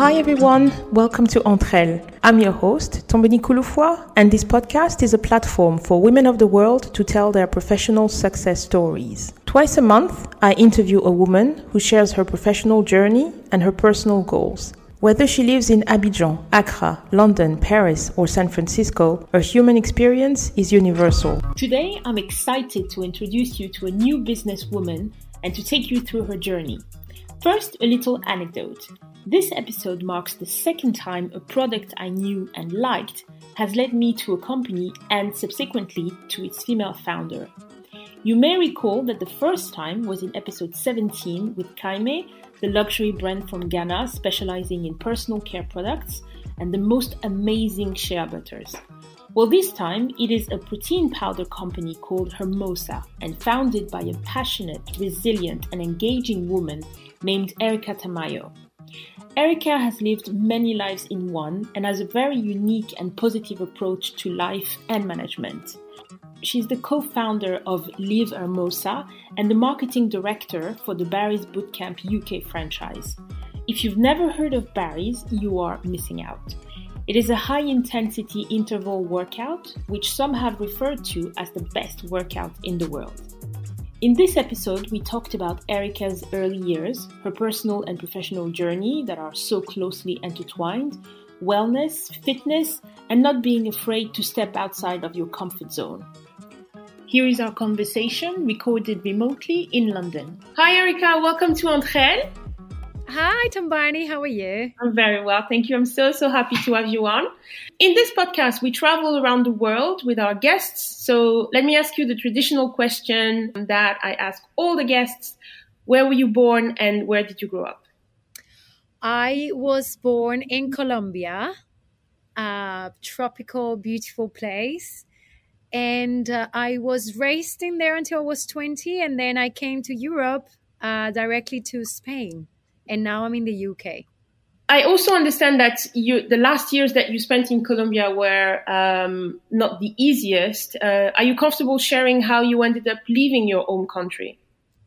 Hi everyone, welcome to Entre Elles. I'm your host, Tombeni Kouloufoua, and this podcast is a platform for women of the world to tell their professional success stories. Twice a month, I interview a woman who shares her professional journey and her personal goals. Whether she lives in Abidjan, Accra, London, Paris, or San Francisco, her human experience is universal. Today, I'm excited to introduce you to a new businesswoman and to take you through her journey. First, a little anecdote. This episode marks the second time a product I knew and liked has led me to a company and subsequently to its female founder. You may recall that the first time was in episode 17 with Kaime, the luxury brand from Ghana specializing in personal care products and the most amazing shea butters. Well, this time it is a protein powder company called Hermosa and founded by a passionate, resilient, and engaging woman named Erica Tamayo. Erica has lived many lives in one and has a very unique and positive approach to life and management. She's the co founder of Live Hermosa and the marketing director for the Barry's Bootcamp UK franchise. If you've never heard of Barry's, you are missing out. It is a high intensity interval workout, which some have referred to as the best workout in the world. In this episode, we talked about Erica's early years, her personal and professional journey that are so closely intertwined, wellness, fitness, and not being afraid to step outside of your comfort zone. Here is our conversation recorded remotely in London. Hi, Erica. Welcome to Elles. Hi, Tombani. How are you? I'm very well. Thank you. I'm so, so happy to have you on. In this podcast, we travel around the world with our guests. So let me ask you the traditional question that I ask all the guests. Where were you born and where did you grow up? I was born in Colombia, a tropical, beautiful place and uh, I was raised in there until I was 20, and then I came to Europe uh, directly to Spain, and now I'm in the UK. I also understand that you, the last years that you spent in Colombia were um, not the easiest. Uh, are you comfortable sharing how you ended up leaving your home country?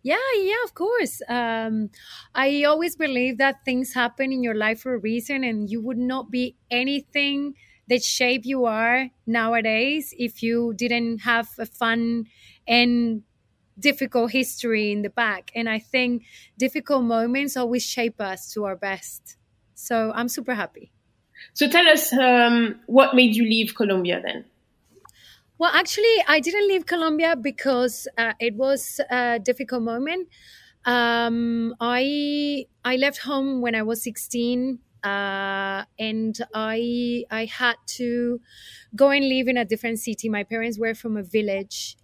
Yeah, yeah, of course. Um, I always believe that things happen in your life for a reason, and you would not be anything the shape you are nowadays if you didn't have a fun and difficult history in the back. And I think difficult moments always shape us to our best. So I'm super happy. So tell us um, what made you leave Colombia then? Well, actually, I didn't leave Colombia because uh, it was a difficult moment. Um, I I left home when I was 16 uh, and I I had to go and live in a different city. My parents were from a village,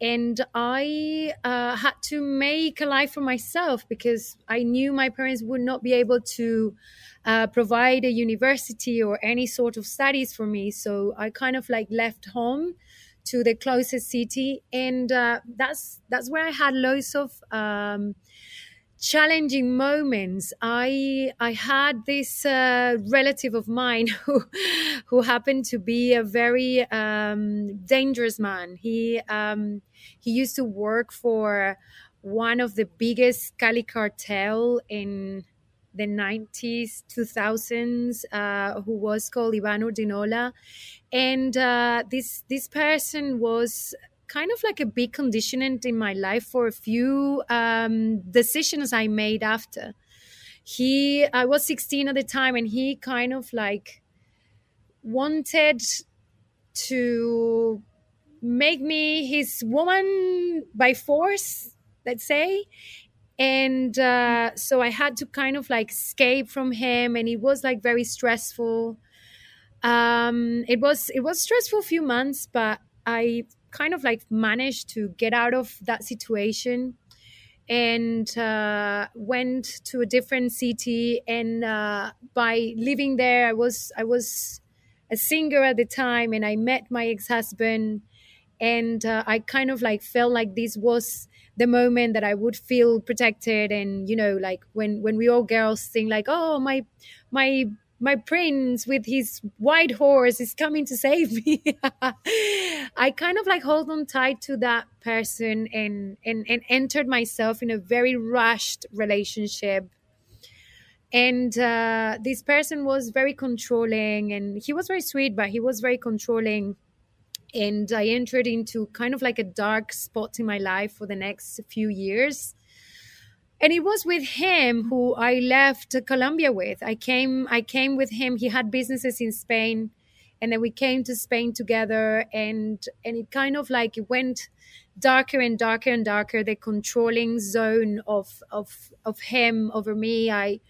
and I uh, had to make a life for myself because I knew my parents would not be able to uh, provide a university or any sort of studies for me. So I kind of like left home to the closest city, and uh, that's that's where I had loads of. Um, challenging moments. I i had this uh, relative of mine who who happened to be a very um, dangerous man. He um, he used to work for one of the biggest cali cartel in the 90s 2000s uh, who was called ivan urdinola and uh, this this person was kind of like a big conditioning in my life for a few um, decisions I made after. He, I was 16 at the time, and he kind of like wanted to make me his woman by force, let's say. And uh, so I had to kind of like escape from him, and it was like very stressful. Um, it was it was stressful few months, but I kind of like managed to get out of that situation and uh, went to a different city. And uh, by living there i was i was a singer at the time and i met my ex-husband. And uh, i kind of like felt like this was the moment that i would feel protected. And you know like when when we all girls think like oh my my my prince with his white horse is coming to save me. I kind of like hold on tight to that person and and and entered myself in a very rushed relationship. And uh, this person was very controlling and he was very sweet but he was very controlling. And i entered into kind of like a dark spot in my life for the next few years and it was with him who i left colombia with. I came i came with him. He had businesses in spain and then we came to spain together and and it kind of like it went darker and darker and darker the controlling zone of of of him over me. I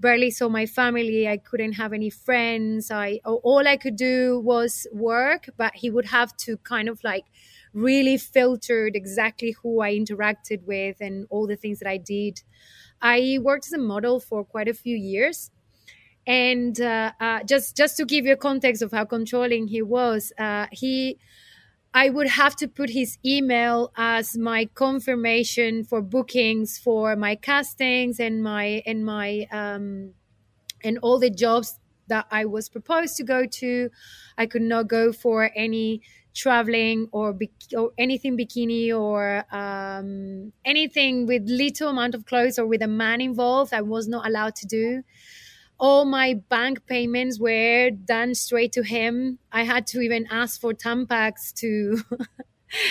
barely saw my family. I couldn't have any friends. I all i could do was work but he would have to kind of like really filtered exactly who i interacted with and all the things that i did i worked as a model for quite a few years and uh, uh, just just to give you a context of how controlling he was uh, he I would have to put his email as my confirmation for bookings for my castings and my and my um, and all the jobs that I was proposed to go to. I could not go for any traveling or, or anything bikini or um, anything with little amount of clothes or with a man involved. I was not allowed to do all my bank payments were done straight to him. I had to even ask for Tampax to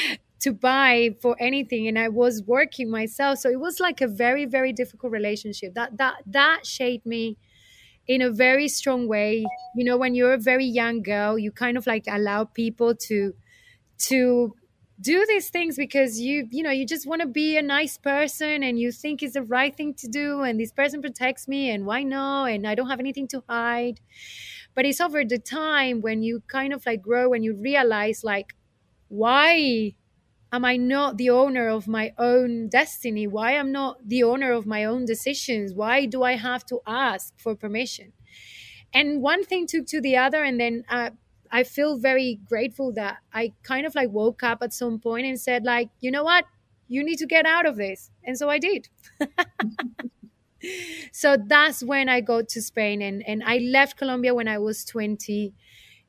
to buy for anything and I was working myself. So it was like a very, very difficult relationship. That that that shaped me in a very strong way. You know, when you're a very young girl, you kind of like allow people to to do these things because you you know you just want to be a nice person and you think it's the right thing to do and this person protects me and why not and i don't have anything to hide but it's over the time when you kind of like grow and you realize like why am i not the owner of my own destiny why am not the owner of my own decisions why do i have to ask for permission and one thing took to the other and then uh, I feel very grateful that I kind of like woke up at some point and said like, you know what? You need to get out of this. And so I did. so that's when I go to Spain and, and I left Colombia when I was 20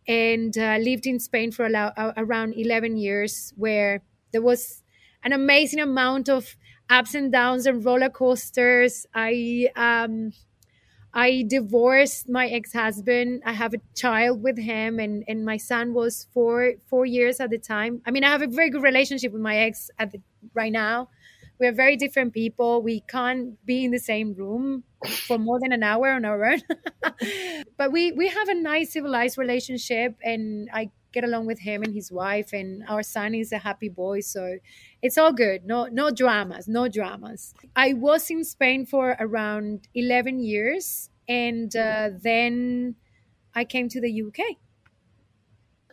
and uh, lived in Spain for around 11 years where there was an amazing amount of ups and downs and roller coasters. I um, I divorced my ex-husband. I have a child with him and, and my son was four four years at the time. I mean I have a very good relationship with my ex at the, right now. We're very different people. We can't be in the same room for more than an hour on our own. but we we have a nice civilized relationship and I get along with him and his wife and our son is a happy boy so it's all good. No no dramas no dramas. I was in spain for around 11 years and uh, then i came to the uk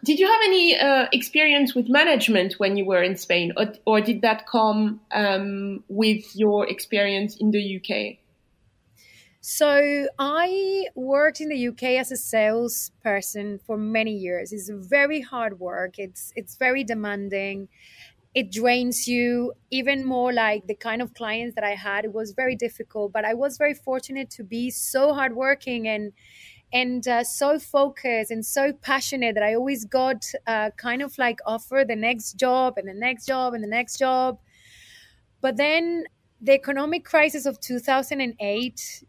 did you have any uh, experience with management when you were in spain or, or did that come um, with your experience in the uk so I worked in the UK as a salesperson for many years. It's very hard work. It's it's very demanding. It drains you even more like the kind of clients that I had. It was very difficult, but I was very fortunate to be so hardworking and and uh, so focused and so passionate that I always got uh, kind of like offer the next job and the next job and the next job. But then the economic crisis of 2008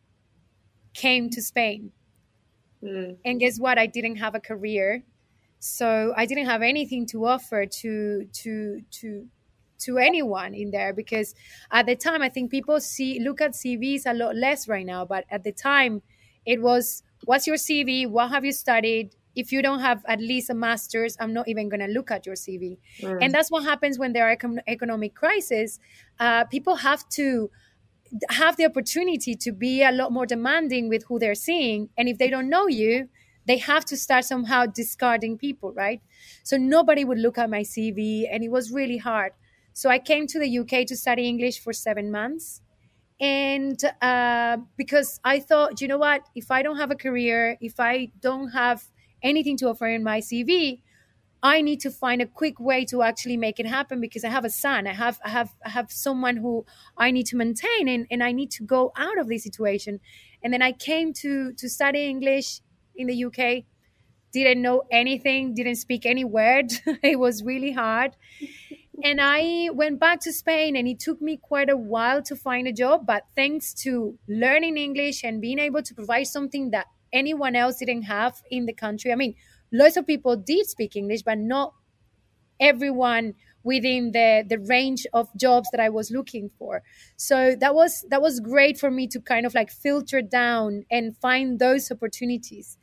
came to Spain. Mm. And guess what? I didn't have a career. So I didn't have anything to offer to to to to anyone in there because at the time I think people see look at CVs a lot less right now, but at the time it was what's your CV? What have you studied? If you don't have at least a master's, I'm not even going to look at your CV. Mm. And that's what happens when there are economic crises. Uh, people have to have the opportunity to be a lot more demanding with who they're seeing. And if they don't know you, they have to start somehow discarding people, right? So nobody would look at my CV, and it was really hard. So I came to the UK to study English for seven months. And uh, because I thought, you know what, if I don't have a career, if I don't have anything to offer in my CV, I need to find a quick way to actually make it happen because I have a son. I have I have I have someone who I need to maintain and, and I need to go out of this situation. And then I came to to study English in the UK. Didn't know anything, didn't speak any word. it was really hard. and I went back to Spain, and it took me quite a while to find a job. But thanks to learning English and being able to provide something that anyone else didn't have in the country, I mean, lots of people did speak English, but not everyone within the the range of jobs that I was looking for. So that was that was great for me to kind of like filter down and find those opportunities.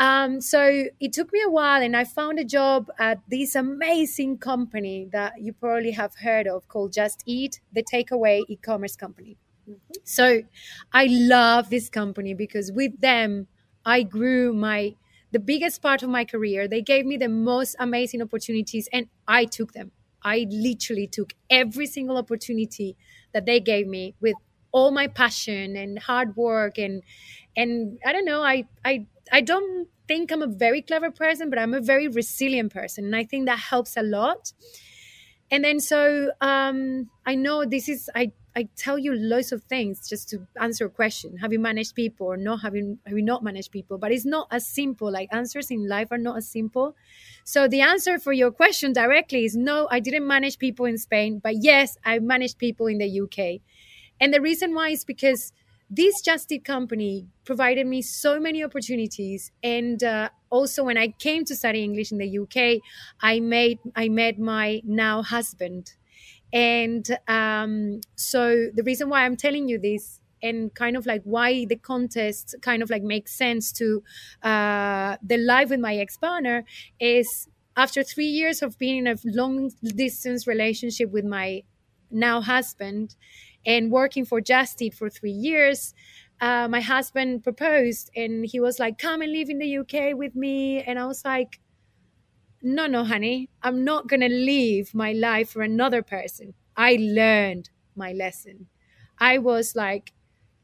Um, so it took me a while, and I found a job at this amazing company that you probably have heard of called Just Eat, the takeaway e commerce company. Mm-hmm. So I love this company because with them, I grew my the biggest part of my career. They gave me the most amazing opportunities, and I took them. I literally took every single opportunity that they gave me with all my passion and hard work and and I don't know I I I don't think I'm a very clever person, but I'm a very resilient person. And I think that helps a lot. And then so um, I know this is I I tell you lots of things just to answer a question. Have you managed people or not having have you not managed people? But it's not as simple. Like answers in life are not as simple. So the answer for your question directly is no, I didn't manage people in Spain, but yes, I managed people in the UK. And the reason why is because this Just company provided me so many opportunities and uh, also when i came to study english in the uk i made i met my now husband and um, so the reason why i'm telling you this and kind of like why the contest kind of like makes sense to uh, the life with my ex-partner is after three years of being in a long distance relationship with my now husband and working for Just Eat for three years, uh, my husband proposed and he was like, Come and live in the UK with me. And I was like, No, no, honey, I'm not going to leave my life for another person. I learned my lesson. I was like,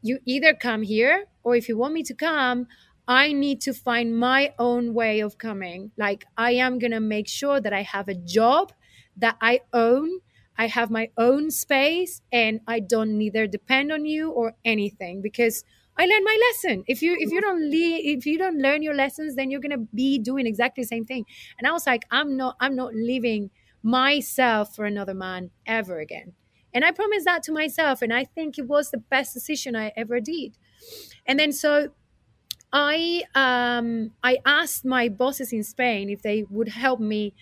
You either come here, or if you want me to come, I need to find my own way of coming. Like, I am going to make sure that I have a job that I own I have my own space and I don't neither depend on you or anything because I learned my lesson. If you if you don't le- if you don't learn your lessons, then you're gonna be doing exactly the same thing. And I was like, I'm not I'm not leaving myself for another man ever again. And I promised that to myself, and I think it was the best decision I ever did. And then so I um, I asked my bosses in Spain if they would help me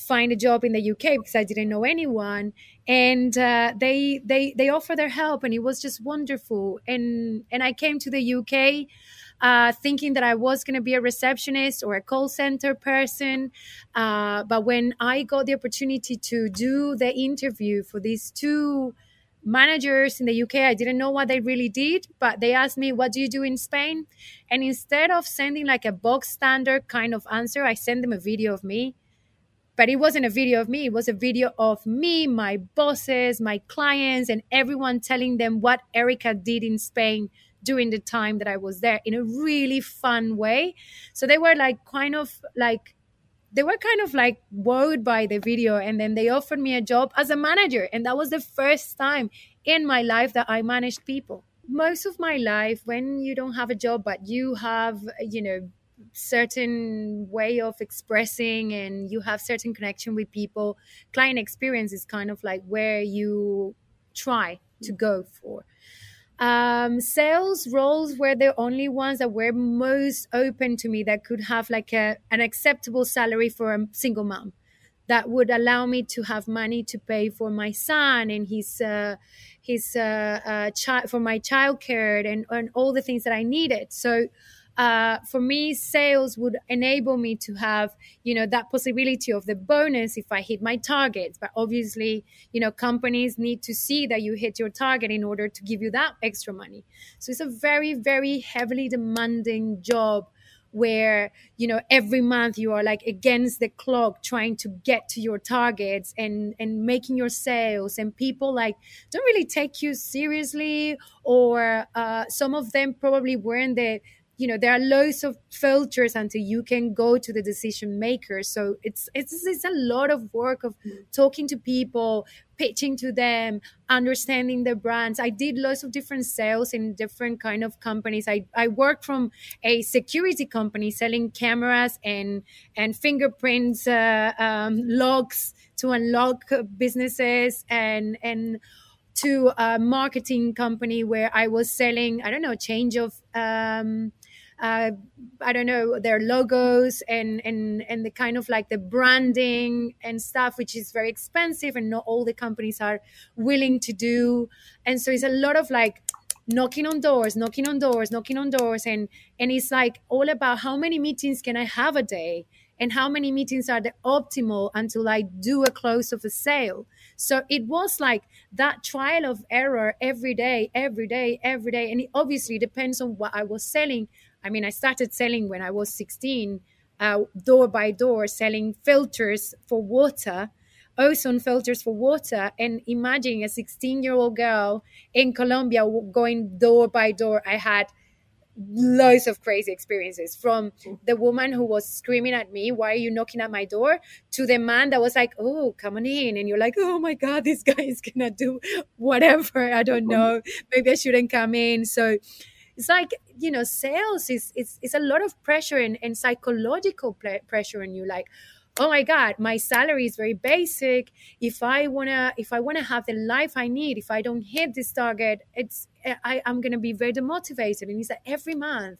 find a job in the UK because I didn't know anyone, and uh, they they they offered their help, and it was just wonderful. And and I came to the UK. Uh, thinking that I was going to be a receptionist or a call center person. Uh, but when I got the opportunity to do the interview for these two managers in the UK, I didn't know what they really did, but they asked me, What do you do in Spain? And instead of sending like a box standard kind of answer, I sent them a video of me but it wasn't a video of me it was a video of me my bosses my clients and everyone telling them what erica did in spain during the time that i was there in a really fun way. So they were like kind of like they were kind of like wowed by the video and then they offered me a job as a manager and that was the first time in my life that i managed people. Most of my life when you don't have a job but you have you know certain way of expressing and you have certain connection with people client experience is kind of like where you try to go for um, sales roles were the only ones that were most open to me that could have like a, an acceptable salary for a single mom that would allow me to have money to pay for my son and his uh, his uh, uh, child for my childcare and, and all the things that I needed. So uh, for me, sales would enable me to have, you know, that possibility of the bonus if I hit my targets. But obviously, you know, companies need to see that you hit your target in order to give you that extra money. So it's a very, very heavily demanding job where you know every month you are like against the clock trying to get to your targets and and making your sales and people like don't really take you seriously or uh, some of them probably weren't the you know there are loads of filters until you can go to the decision makers so it's it's it's a lot of work of talking to people pitching to them understanding the brands. I did lots of different sales in different kind of companies. I i worked from a security company selling cameras and and fingerprints uh, um, logs to unlock businesses and and to a marketing company where I was selling, I don't know, change of um, uh, I don't know their logos and and and the kind of like the branding and stuff, which is very expensive, and not all the companies are willing to do. And so it's a lot of like knocking on doors, knocking on doors, knocking on doors, and and it's like all about how many meetings can I have a day, and how many meetings are the optimal until I do a close of a sale. So it was like that trial of error every day, every day, every day, and it obviously depends on what I was selling I mean, I started selling when I was 16, uh, door by door, selling filters for water, ozone filters for water. And imagine a 16 year old girl in Colombia going door by door. I had loads of crazy experiences from the woman who was screaming at me why are you knocking at my door? to the man that was like oh come on in. And you're like oh my god this guy is gonna do whatever. I don't know. Maybe i shouldn't come in. So it's like you know sales is it's, it's a lot of pressure and, and psychological pressure on you like oh my god my salary is very basic. If i want to if i want to have the life i need if i don't hit this target it's I, i'm going to be very demotivated. And it's like every month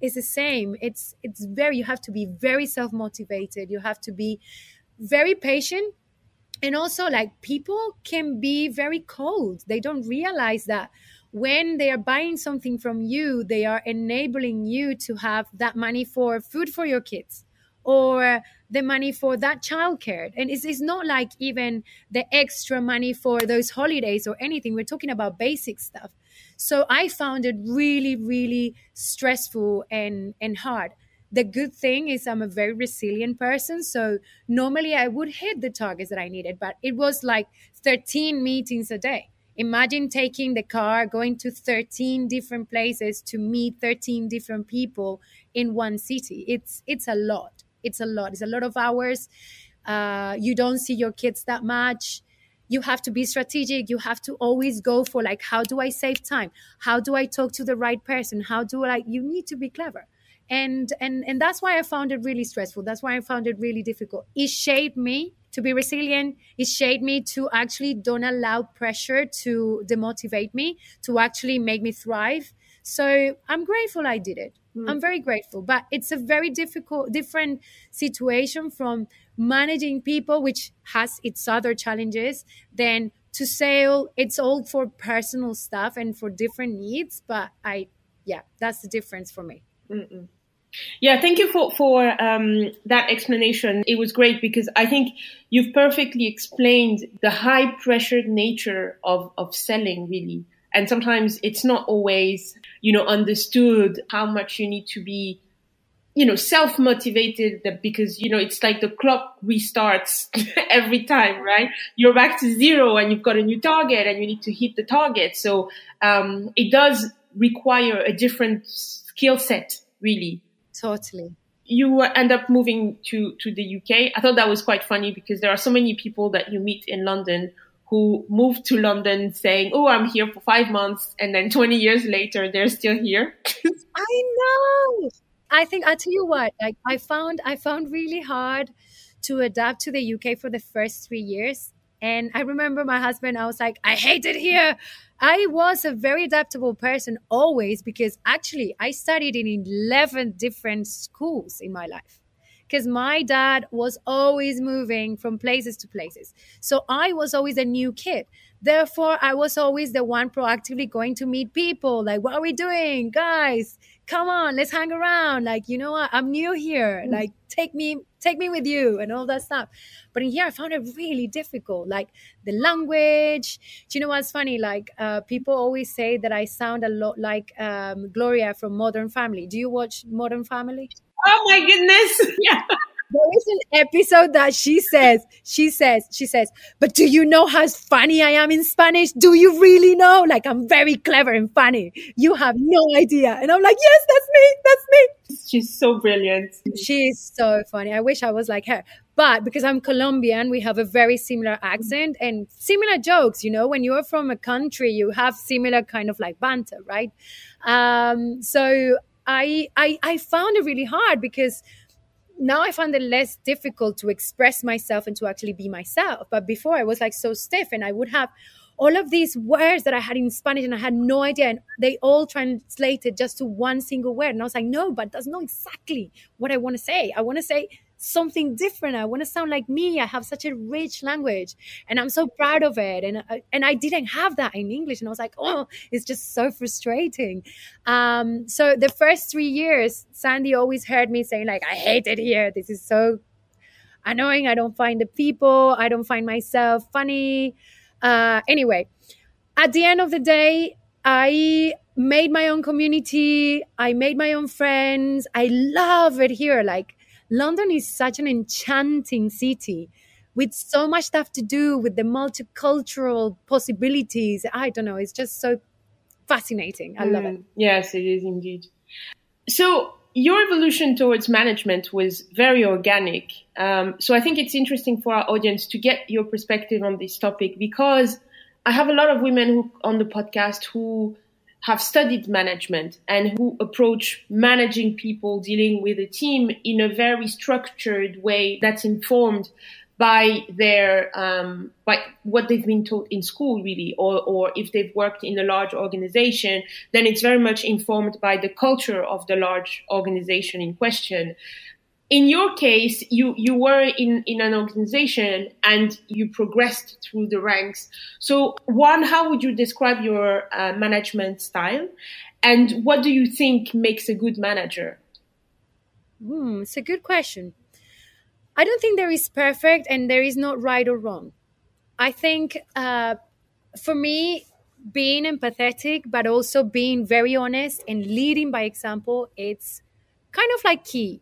it's the same. It's it's very you have to be very self-motivated. You have to be very patient. And also like people can be very cold. They don't realize that when they are buying something from you, they are enabling you to have that money for food for your kids or the money for that childcare. And it's, it's not like even the extra money for those holidays or anything. We're talking about basic stuff. So I found it really, really stressful and, and hard. The good thing is I'm a very resilient person. So normally I would hit the targets that I needed, but it was like 13 meetings a day imagine taking the car going to 13 different places to meet 13 different people in one city. It's it's a lot. It's a lot. It's a lot of hours. Uh, you don't see your kids that much. You have to be strategic. You have to always go for like how do i save time? How do i talk to the right person? How do i you need to be clever. And and and that's why i found it really stressful. That's why i found it really difficult. It shaped me to be resilient. It shaped me to actually don't allow pressure to demotivate me, to actually make me thrive. So I'm grateful I did it. Mm. I'm very grateful. But it's a very difficult, different situation from managing people, which has its other challenges, than to sell. It's all for personal stuff and for different needs. But I, yeah, that's the difference for me. Mm-mm. Yeah, thank you for for um, that explanation. It was great because I think you've perfectly explained the high pressured nature of of selling, really. And sometimes it's not always, you know, understood how much you need to be, you know, self motivated because you know it's like the clock restarts every time, right? You're back to zero and you've got a new target and you need to hit the target. So um, it does require a different skill set, really Totally. You end up moving to, to the UK. I thought that was quite funny because there are so many people that you meet in London who moved to London saying, Oh, I'm here for five months. And then 20 years later, they're still here. I know. I think I tell you what, like I found, I found really hard to adapt to the UK for the first three years. And I remember my husband, I was like, I hate it here. I was a very adaptable person always because actually I studied in 11 different schools in my life because my dad was always moving from places to places. So I was always a new kid. Therefore, I was always the one proactively going to meet people like, what are we doing? Guys, come on, let's hang around. Like, you know what? I'm new here. Mm. Like, take me, take me with you and all that stuff. But in here, I found it really difficult. Like the language. Do you know what's funny? Like, uh, people always say that I sound a lot like um, Gloria from Modern Family. Do you watch Modern Family? Oh my goodness. Yeah. There is an episode that she says, she says, she says, but do you know how funny I am in Spanish? Do you really know? Like I'm very clever and funny. You have no idea. And I'm like, yes, that's me. That's me. She's so brilliant. She's so funny. I wish I was like her. But because I'm Colombian, we have a very similar accent and similar jokes. You know, when you're from a country, you have similar kind of like banter, right? Um, so I, I I found it really hard because now I find it less difficult to express myself and to actually be myself. But before I was like so stiff and I would have all of these words that I had in Spanish and I had no idea. And they all translated just to one single word. And I was like, no, but that's not exactly what I want to say. I want to say something different. I want to sound like me. I have such a rich language and I'm so proud of it. And, uh, and I didn't have that in English. And I was like, oh, it's just so frustrating. Um, so the first three years, Sandy always heard me saying like, I hate it here. This is so annoying. I don't find the people. I don't find myself funny. Uh, anyway, at the end of the day, I made my own community. I made my own friends. I love it here. Like London is such an enchanting city with so much stuff to do with the multicultural possibilities. I don't know, it's just so fascinating. I love it. Mm, yes, it is indeed. So, your evolution towards management was very organic. Um, so, I think it's interesting for our audience to get your perspective on this topic because I have a lot of women who, on the podcast who have studied management and who approach managing people, dealing with a team in a very structured way that's informed by their um, by what they've been taught in school, really, or or if they've worked in a large organization, then it's very much informed by the culture of the large organization in question in your case, you, you were in, in an organization and you progressed through the ranks. So, one, how would you describe your uh, management style? And what do you think makes a good manager? Hmm, it's a good question. I don't think there is perfect and there is not right or wrong. I think uh, for me, being empathetic, but also being very honest and leading by example, it's kind of like key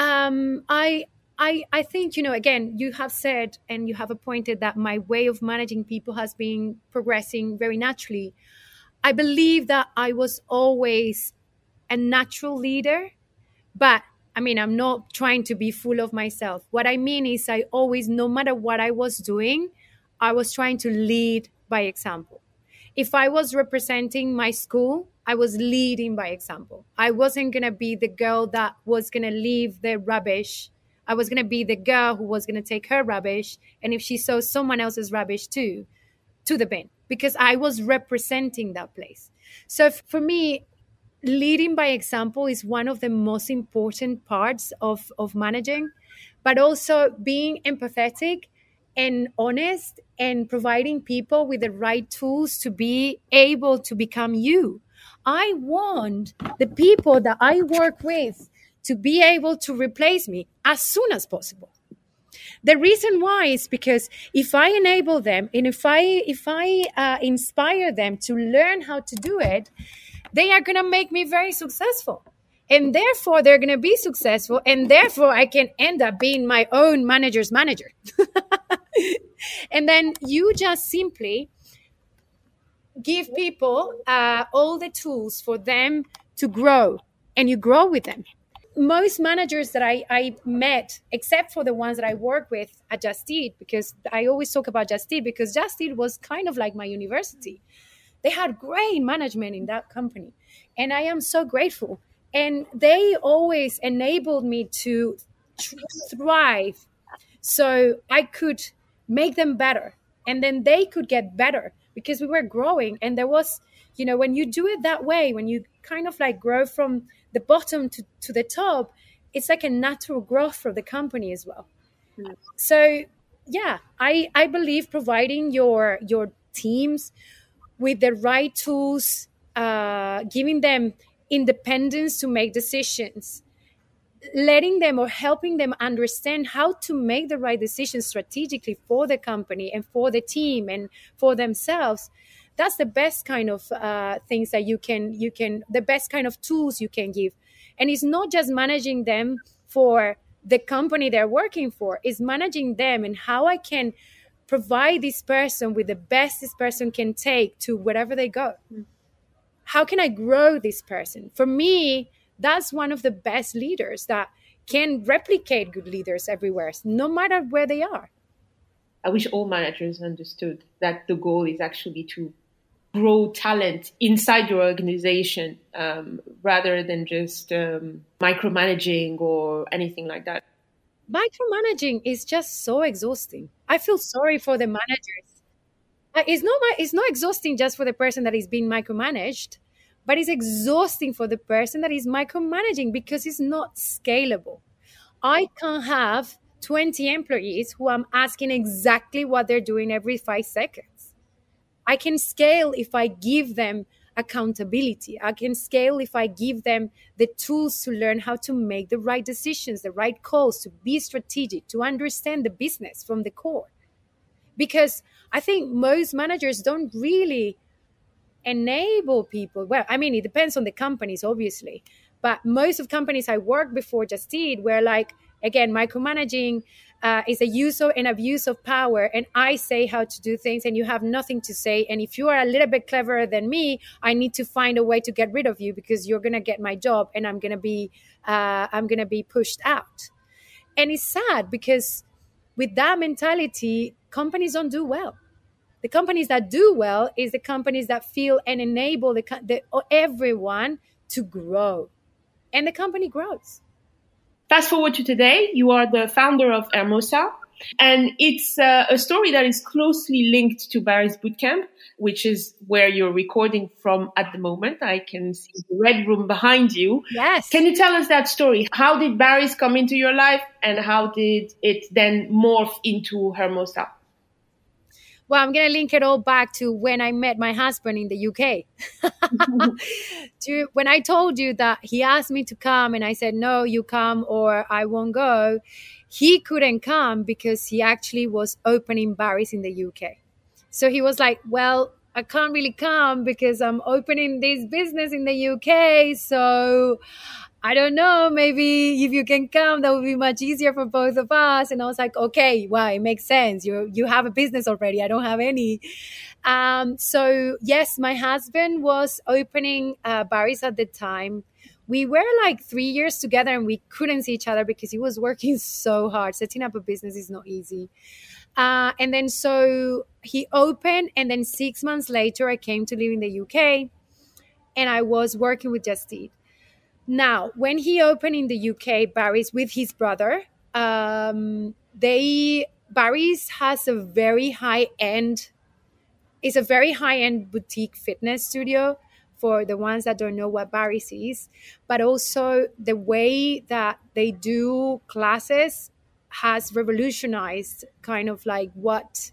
um, I I, I think, you know, again, you have said and you have appointed that my way of managing people has been progressing very naturally. I believe that I was always a natural leader, but I mean, I'm not trying to be full of myself. What I mean is, I always, no matter what I was doing, I was trying to lead by example. If I was representing my school, I was leading by example. I wasn't going to be the girl that was going to leave the rubbish. I was going to be the girl who was going to take her rubbish. And if she saw someone else's rubbish too, to the bin, because I was representing that place. So for me, leading by example is one of the most important parts of, of managing, but also being empathetic and honest and providing people with the right tools to be able to become you I want the people that I work with to be able to replace me as soon as possible. The reason why is because if I enable them and if I if I uh, inspire them to learn how to do it, they are going to make me very successful. And therefore, they're going to be successful. And therefore, I can end up being my own manager's manager. and then you just simply give people uh, all the tools for them to grow and you grow with them. Most managers that I, I met except for the ones that i work with at just eat because i always talk about just eat because just eat was kind of like my university. They had great management in that company and i am so grateful. And they always enabled me to thrive. So i could make them better. And then they could get better because we were growing. And there was you know when you do it that way when you kind of like grow from the bottom to, to the top it's like a natural growth for the company as well. Mm. so yeah i i believe providing your your teams with the right tools uh, giving them independence to make decisions letting them or helping them understand how to make the right decisions strategically for the company and for the team and for themselves that's the best kind of uh, things that you can you can the best kind of tools you can give and it's not just managing them for the company they're working for is managing them and how I can provide this person with the best this person can take to wherever they go. How can I grow this person? For me, that's one of the best leaders that can replicate good leaders everywhere, no matter where they are. I wish all managers understood that the goal is actually to grow talent inside your organization um, rather than just um, micromanaging or anything like that. Micromanaging is just so exhausting. I feel sorry for the managers. Uh, it's not it's not exhausting just for the person that is being micromanaged, but it's exhausting for the person that is micromanaging because it's not scalable. I can't have 20 employees who I'm asking exactly what they're doing every five seconds. I can scale if I give them accountability. I can scale if I give them the tools to learn how to make the right decisions, the right calls, to be strategic, to understand the business from the core. Because I think most managers don't really enable people. Well, I mean, it depends on the companies, obviously. But most of companies I worked before Just Eat were like, again, micromanaging uh, is a use of, and abuse of power. And I say how to do things, and you have nothing to say. And if you are a little bit cleverer than me, I need to find a way to get rid of you because you're gonna get my job, and I'm gonna be uh, I'm gonna be pushed out. And it's sad because with that mentality, companies don't do well. The companies that do well is the companies that feel and enable the, the everyone to grow, and the company grows. Fast forward to today, you are the founder of Hermosa, and it's uh, a story that is closely linked to Barry's Bootcamp, which is where you're recording from at the moment. I can see the red room behind you. Yes. Can you tell us that story? How did Barry's come into your life and how did it then morph into Hermosa? Well, I'm going to link it all back to when I met my husband in the UK. to when I told you that he asked me to come and I said, no, you come or I won't go. He couldn't come because he actually was opening Barry's in the UK. So he was like, well, I can't really come because I'm opening this business in the UK. So I don't know, maybe if you can come, that would be much easier for both of us. And I was like, okay, well, it makes sense. You you have a business already. I don't have any. Um, so yes, my husband was opening uh, Barry's at the time. We were like three years together and we couldn't see each other because he was working so hard. Setting up a business is not easy. Uh, and then so he opened, and then six months later, I came to live in the UK, and I was working with Just Eat. Now, when he opened in the UK, Barry's with his brother, um, they Barry's has a very high end. It's a very high end boutique fitness studio for the ones that don't know what Barry's is, but also the way that they do classes has revolutionized kind of like what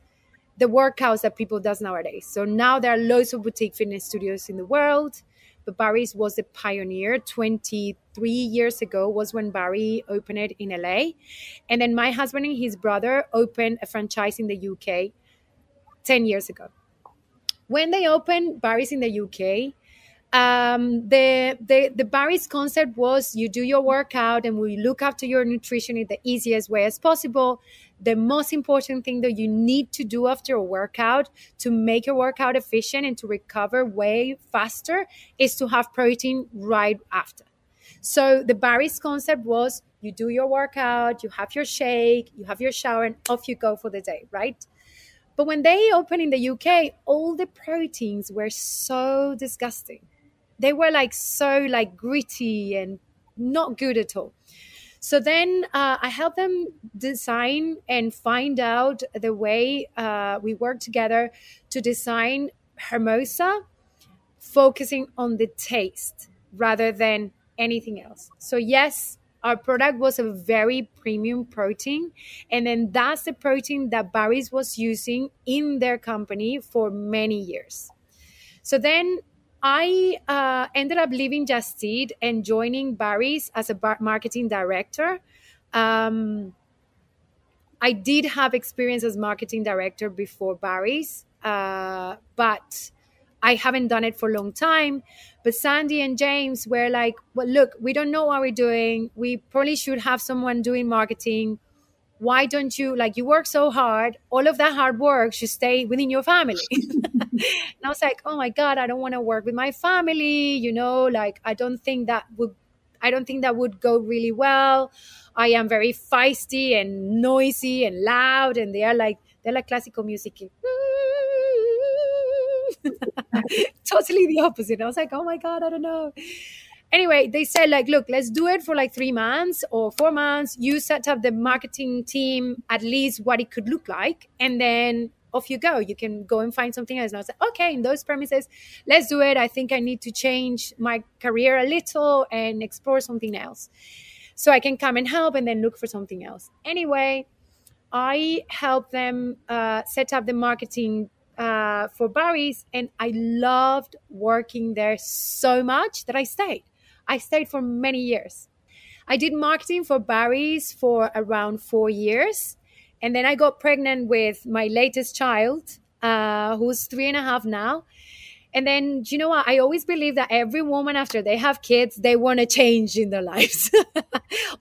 the workouts that people does nowadays. So now there are loads of boutique fitness studios in the world but Barry's was a pioneer 23 years ago was when Barry opened it in LA. And then my husband and his brother opened a franchise in the UK 10 years ago. When they opened Barry's in the UK, um, the, the the Barry's concept was you do your workout and we look after your nutrition in the easiest way as possible. The most important thing that you need to do after a workout to make your workout efficient and to recover way faster is to have protein right after. So the Barry's concept was you do your workout, you have your shake, you have your shower, and off you go for the day, right? But when they opened in the UK, all the proteins were so disgusting they were like so like gritty and not good at all. So then uh, I helped them design and find out the way uh, we work together to design Hermosa, focusing on the taste rather than anything else. So, yes, our product was a very premium protein. And then that's the protein that Barry's was using in their company for many years. So then I uh, ended up leaving Just Eat and joining Barry's as a bar- marketing director. Um, I did have experience as marketing director before Barry's, uh, but I haven't done it for a long time. But Sandy and James were like, well, look, we don't know what we're doing. We probably should have someone doing marketing. Why don't you, like, you work so hard, all of that hard work should stay within your family. and I was like, oh my God, I don't want to work with my family. You know, like, I don't think that would, I don't think that would go really well. I am very feisty and noisy and loud. And they are like, they're like classical music. totally the opposite. I was like, oh my God, I don't know. Anyway, they said, like, look, let's do it for like three months or four months. You set up the marketing team, at least what it could look like. And then off you go. You can go and find something else. And I was like, okay, in those premises, let's do it. I think I need to change my career a little and explore something else. So I can come and help and then look for something else. Anyway, I helped them uh, set up the marketing uh, for Barry's, and I loved working there so much that I stayed. I stayed for many years. I did marketing for Barry's for around four years, and then I got pregnant with my latest child, uh, who's three and a half now. And then, you know what? I always believe that every woman, after they have kids, they want to change in their lives.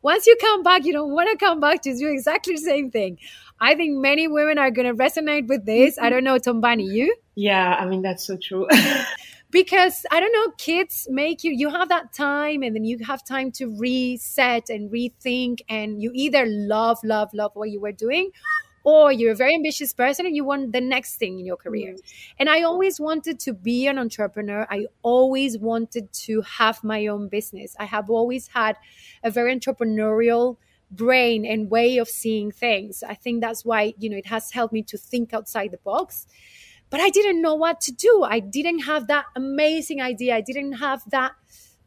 Once you come back, you don't want to come back to do exactly the same thing. I think many women are going to resonate with this. I don't know, Tombani, you? Yeah, I mean, that's so true. because I don't know, kids make you, you have that time and then you have time to reset and rethink. And you either love, love, love what you were doing or you're a very ambitious person and you want the next thing in your career. And I always wanted to be an entrepreneur. I always wanted to have my own business. I have always had a very entrepreneurial brain and way of seeing things. I think that's why, you know, it has helped me to think outside the box. But I didn't know what to do. I didn't have that amazing idea. I didn't have that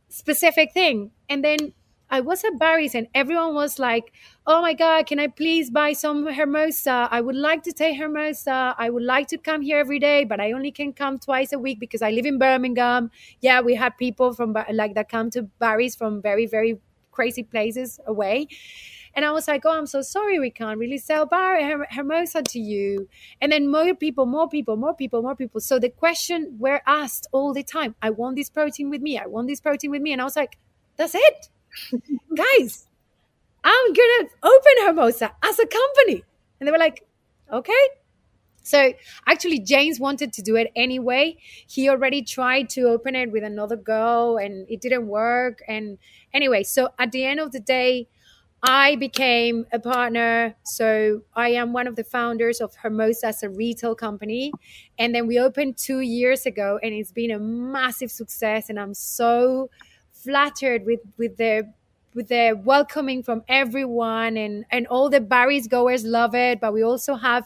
specific thing. And then I was at Barry's and everyone was like, oh my God, can I please buy some Hermosa? I would like to take Hermosa. I would like to come here every day, but I only can come twice a week because I live in Birmingham. Yeah, we had people from like that come to Barry's from very, very crazy places away. And I was like, oh, I'm so sorry, we can't really sell bar Hermosa to you. And then more people, more people, more people, more people. So the question were asked all the time, I want this protein with me. I want this protein with me. And I was like, that's it. Guys, I'm going to open Hermosa as a company. And they were like, okay. So actually, James wanted to do it anyway. He already tried to open it with another girl and it didn't work. And anyway, so at the end of the day, I became a partner. So I am one of the founders of Hermosa as a retail company. And then we opened two years ago and it's been a massive success. And I'm so flattered with, with the with the welcoming from everyone and and all the Barry's goers love it. But we also have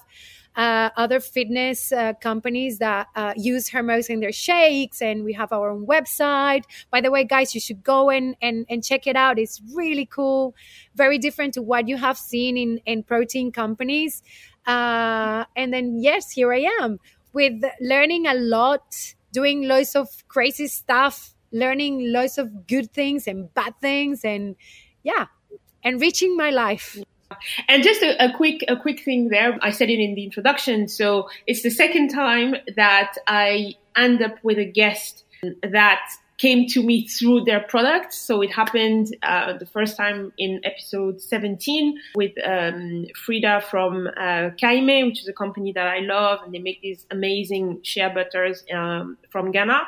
uh, other fitness uh, companies that uh, use Hermosa in their shakes, and we have our own website. By the way, guys, you should go in and, and check it out. It's really cool, very different to what you have seen in, in protein companies. Uh, and then, yes, here I am with learning a lot, doing lots of crazy stuff, learning lots of good things and bad things, and yeah, enriching my life. And just a, a, quick a quick thing there. I said it in the introduction. So it's the second time that I end up with a guest that came to me through their product. So it happened uh, the first time in episode 17 with um, Frida from uh, Kaime, which is a company that I love, and they make these amazing shea butters um, from Ghana.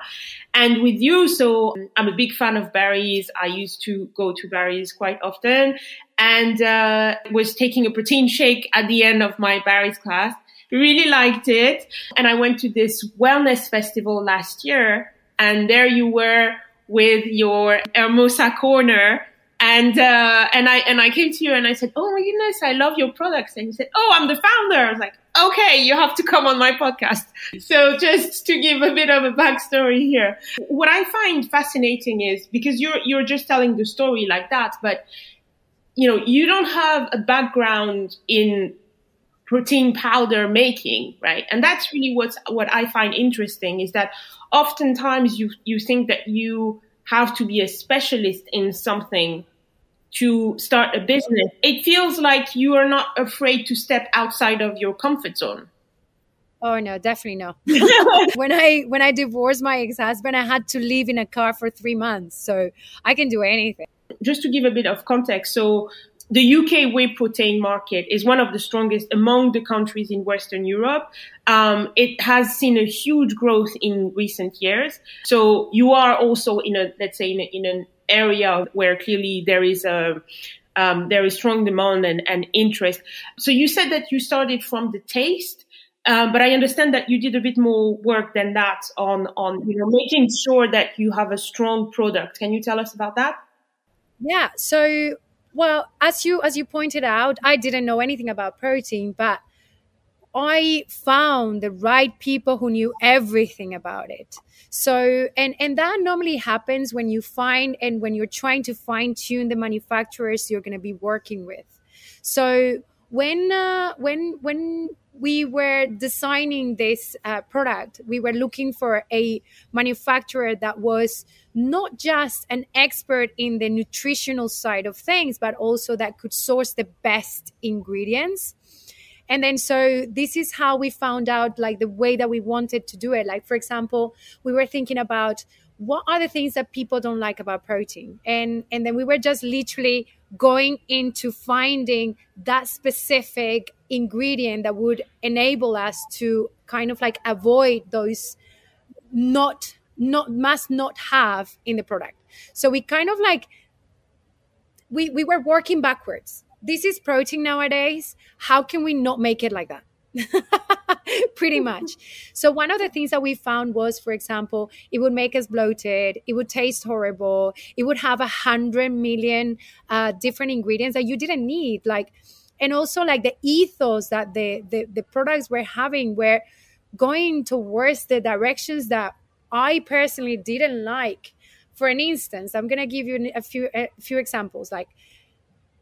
And with you, so I'm a big fan of Barry's. I used to go to Barry's quite often, and uh, was taking a protein shake at the end of my Barry's class. Really liked it, and I went to this wellness festival last year and there you were with your Hermosa corner. And, uh, and I, and I came to you and I said, Oh my goodness, I love your products. And you said, Oh, I'm the founder. I was like, okay, you have to come on my podcast. So just to give a bit of a backstory here, what I find fascinating is because you're, you're just telling the story like that, but you know, you don't have a background in protein powder making, right? And that's really what's, what I find interesting is that oftentimes you, you think that you have to be a specialist in something to start a business. It feels like you are not afraid to step outside of your comfort zone. Oh no, definitely no. when I when I divorced my ex-husband, I had to live in a car for 3 months. So I can do anything. Just to give a bit of context, so the UK whey protein market is one of the strongest among the countries in Western Europe. Um, it has seen a huge growth in recent years. So you are also in a, let's say, in, a, in an area where clearly there is a um, there is strong demand and, and, interest. So you said that you started from the taste. Um, but I understand that you did a bit more work than that on on you know making sure that you have a strong product. Can you tell us about that? Yeah. So well, as you as you pointed out, I didn't know anything about protein, but I found the right people who knew everything about it. So, and and that normally happens when you find and when you're trying to fine tune the manufacturers you're going to be working with. So, when uh, when when we were designing this uh, product, we were looking for a manufacturer that was not just an expert in the nutritional side of things, but also that could source the best ingredients. And then, so this is how we found out like the way that we wanted to do it. Like, for example, we were thinking about what are the things that people don't like about protein? And and then we were just literally going into finding that specific ingredient that would enable us to kind of like avoid those not not must not have in the product. So we kind of like we we were working backwards. This is protein nowadays. How can we not make it like that pretty much. So one of the things that we found was, for example, it would make us bloated, it would taste horrible, it would have a hundred million uh, different ingredients that you didn't need, like, and also like the ethos that the the, the products were having were going towards the directions that I personally didn't like. For an instance, I'm gonna give you a few a few examples, like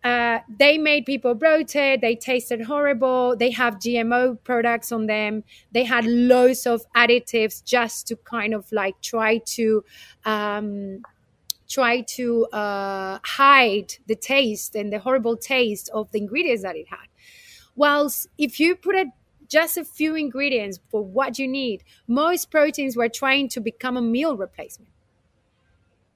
uh, they made people bloated. They tasted horrible. They have GMO products on them. They had loads of additives just to kind of like try to um, try to uh, hide the taste and the horrible taste of the ingredients that it had. Whilst if you put just a few ingredients for what you need, most proteins were trying to become a meal replacement.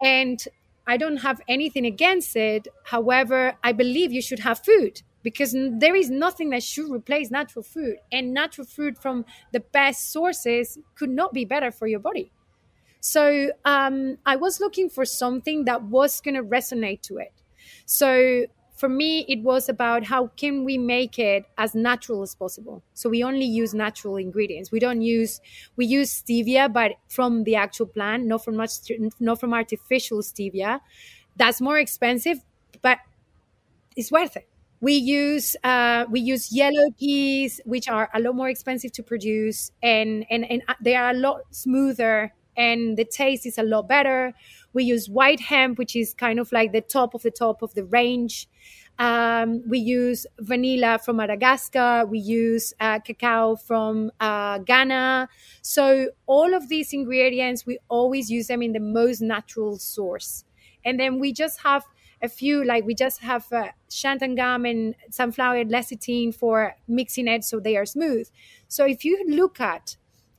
And I don't have anything against it. However, I believe you should have food because there is nothing that should replace natural food. And natural food from the best sources could not be better for your body. So um, I was looking for something that was going to resonate to it. So for me it was about how can we make it as natural as possible. So we only use natural ingredients. We don't use we use stevia but from the actual plant not from much not from artificial stevia. That's more expensive but it's worth it. We use uh, we use yellow peas which are a lot more expensive to produce and and, and they are a lot smoother and the taste is a lot better. We use white hemp, which is kind of like the top of the top of the range. Um, we use vanilla from Madagascar. We use uh, cacao from uh, Ghana. So all of these ingredients, we always use them in the most natural source. And then we just have a few, like we just have uh, xanthan and sunflower lecithin for mixing it so they are smooth. So if you look at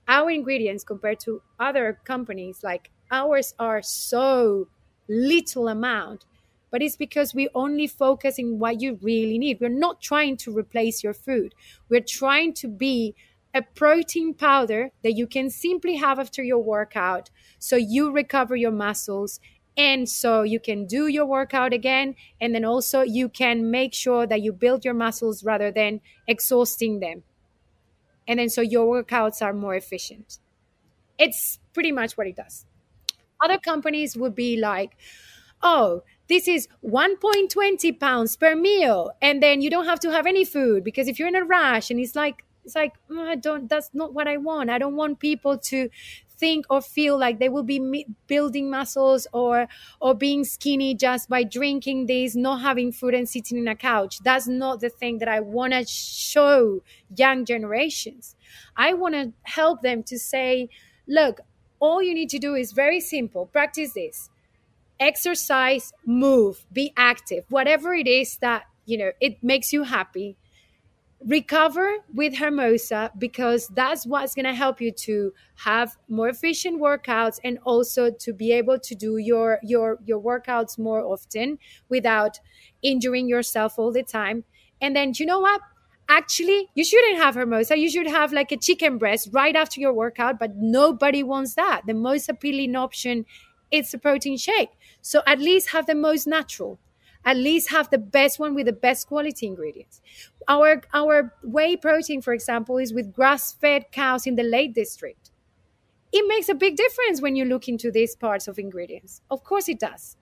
our ingredients compared to other companies like ours are so little amount but it's because we only focus in what you really need. We're not trying to replace your food. We're trying to be a protein powder that you can simply have after your workout so you recover your muscles and so you can do your workout again and then also you can make sure that you build your muscles rather than exhausting them. And then so your workouts are more efficient. It's pretty much what it does. Other companies would be like, oh, this is 1.20 pounds per meal. And then you don't have to have any food because if you're in a rush and it's like, it's like, oh, I don't, that's not what I want. I don't want people to think or feel like they will be building muscles or or being skinny just by drinking this not having food and sitting in a couch that's not the thing that i want to show young generations i want to help them to say look all you need to do is very simple practice this exercise move be active whatever it is that you know it makes you happy recover with Hermosa because that's what's going to help you to have more efficient workouts and also to be able to do your your your workouts more often without injuring yourself all the time. And then you know what? Actually, you shouldn't have Hermosa. You should have like a chicken breast right after your workout, but nobody wants that. The most appealing option is a protein shake. So at least have the most natural at least have the best one with the best quality ingredients. Our our whey protein, for example, is with grass-fed cows in the Lake District. It makes a big difference when you look into these parts of ingredients. Of course, it does.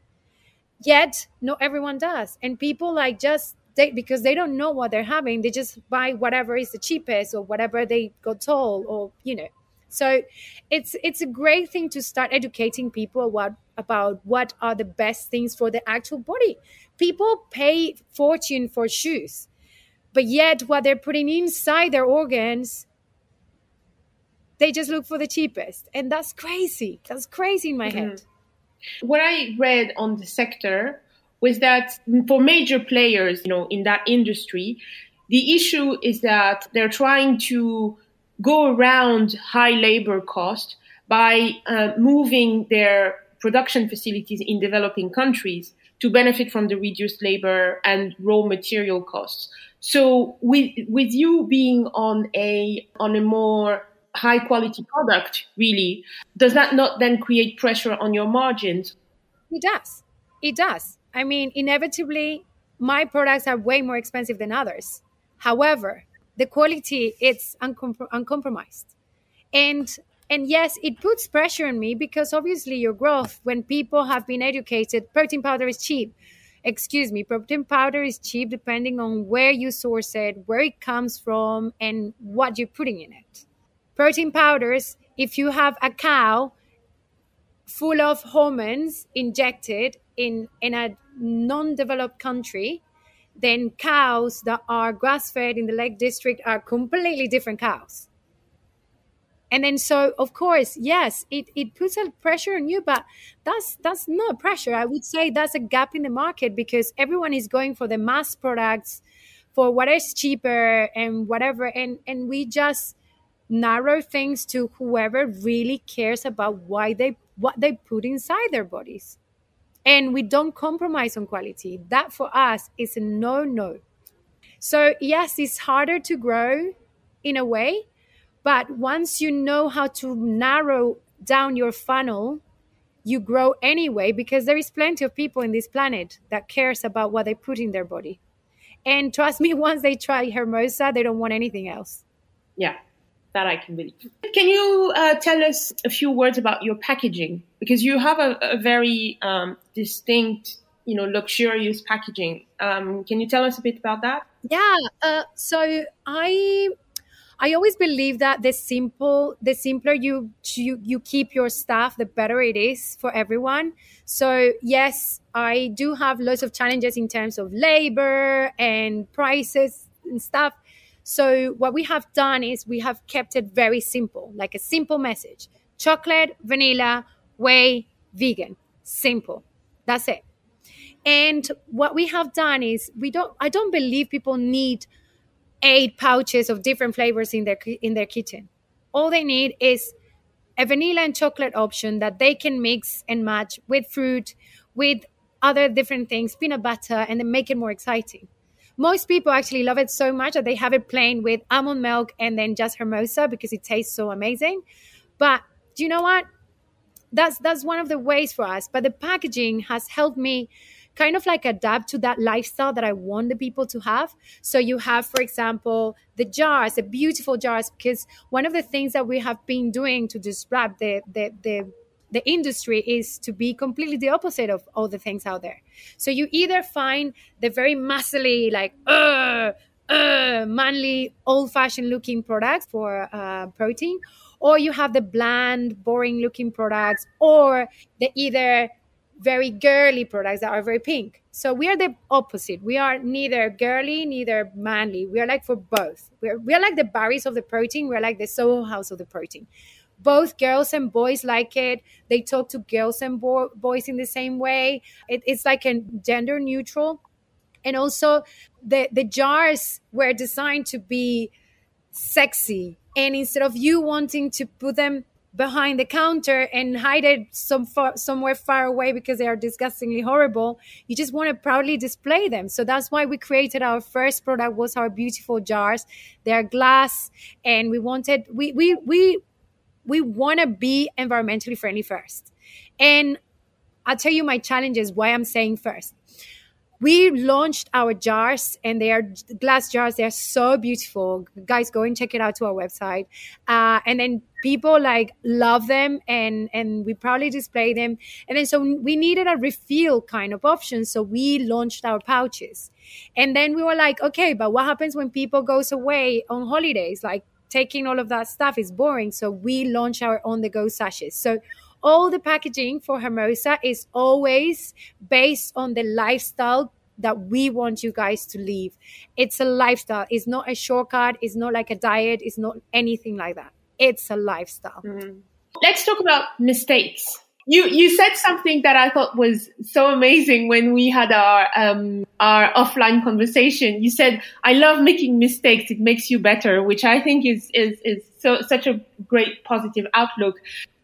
Yet, not everyone does, and people like just they, because they don't know what they're having, they just buy whatever is the cheapest or whatever they got told, or you know. So, it's it's a great thing to start educating people about about what are the best things for the actual body. People pay fortune for shoes but yet what they're putting inside their organs they just look for the cheapest. And that's crazy. That's crazy in my mm-hmm. head. What i read on the sector was that for major players you know in that industry the issue is that they're trying to go around high labor cost by uh, moving their production facilities in developing countries to benefit from the reduced labor and raw material costs. So with, with you being on a, on a more high quality product, really, does that not then create pressure on your margins? It does. It does. I mean, inevitably, my products are way more expensive than others. However, the quality it's uncom- uncompromised. And and yes, it puts pressure on me because obviously your growth, when people have been educated, protein powder is cheap. Excuse me, protein powder is cheap depending on where you source it, where it comes from, and what you're putting in it. Protein powders, if you have a cow full of hormones injected in, in a non developed country, then cows that are grass fed in the Lake District are completely different cows. And then so of course yes it, it puts a pressure on you but that's that's not pressure. I would say that's a gap in the market because everyone is going for the mass products for what is cheaper and whatever and and we just narrow things to whoever really cares about why they what they put inside their bodies and we don't compromise on quality that for us is a no no so yes it's harder to grow in a way but once you know how to narrow down your funnel, you grow anyway because there is plenty of people in this planet that cares about what they put in their body. And trust me, once they try Hermosa, they don't want anything else. Yeah, that I can believe. Can you uh, tell us a few words about your packaging? Because you have a, a very um, distinct, you know, luxurious packaging. Um, can you tell us a bit about that? Yeah. Uh, so I I always believe that the simple, the simpler you you you keep your stuff, the better it is for everyone. So yes, I do have lots of challenges in terms of labor and prices and stuff. So what we have done is we have kept it very simple, like a simple message: chocolate, vanilla, whey, vegan, simple. That's it. And what we have done is we don't. I don't believe people need eight pouches of different flavors in their in their kitchen. All they need is a vanilla and chocolate option that they can mix and match with fruit, with other different things, peanut butter, and then make it more exciting. Most people actually love it so much that they have it plain with almond milk and then just Hermosa because it tastes so amazing. But do you know what? That's that's one of the ways for us. But the packaging has helped me kind of like adapt to that lifestyle that I want the people to have. So you have, for example, the jars, the beautiful jars, because one of the things that we have been doing to disrupt the the the the industry is to be completely the opposite of all the things out there. So you either find the very muscly, like, uh, uh, manly, old fashioned looking products for uh, protein, or you have the bland, boring looking products, or the either very girly products that are very pink. So we are the opposite. We are neither girly, neither manly. We are like for both. We are, we are like the Barry's of the protein. We are like the Soho House of the protein. Both girls and boys like it. They talk to girls and bo- boys in the same way. It, it's like a gender neutral. and also the the jars were designed to be sexy and instead of you wanting to put them behind the counter and hide it some far, somewhere far away because they are disgustingly horrible you just want to proudly display them so that's why we created our first product was our beautiful jars they are glass and we wanted we we we we want to be environmentally friendly first. And i'll tell you my challenges why i'm saying first. We launched our jars and they are glass jars they're so beautiful. Guys go and check it out to our website. Uh, and then people like love them and and we proudly display them. And then so we needed a refill kind of option so we launched our pouches. And then we were like okay but what happens when people goes away on holidays? Like taking all of that stuff is boring so we launch our on the go sachets so all the packaging for Hermosa is always based on the lifestyle that we want you guys to live. It's a lifestyle. It's not a shortcut. It's not like a diet. It's not anything like that. It's a lifestyle. Mm-hmm. Let's talk about mistakes. You you said something that I thought was so amazing when we had our um, our offline conversation. You said, "I love making mistakes. It makes you better," which I think is is is so such a great positive outlook.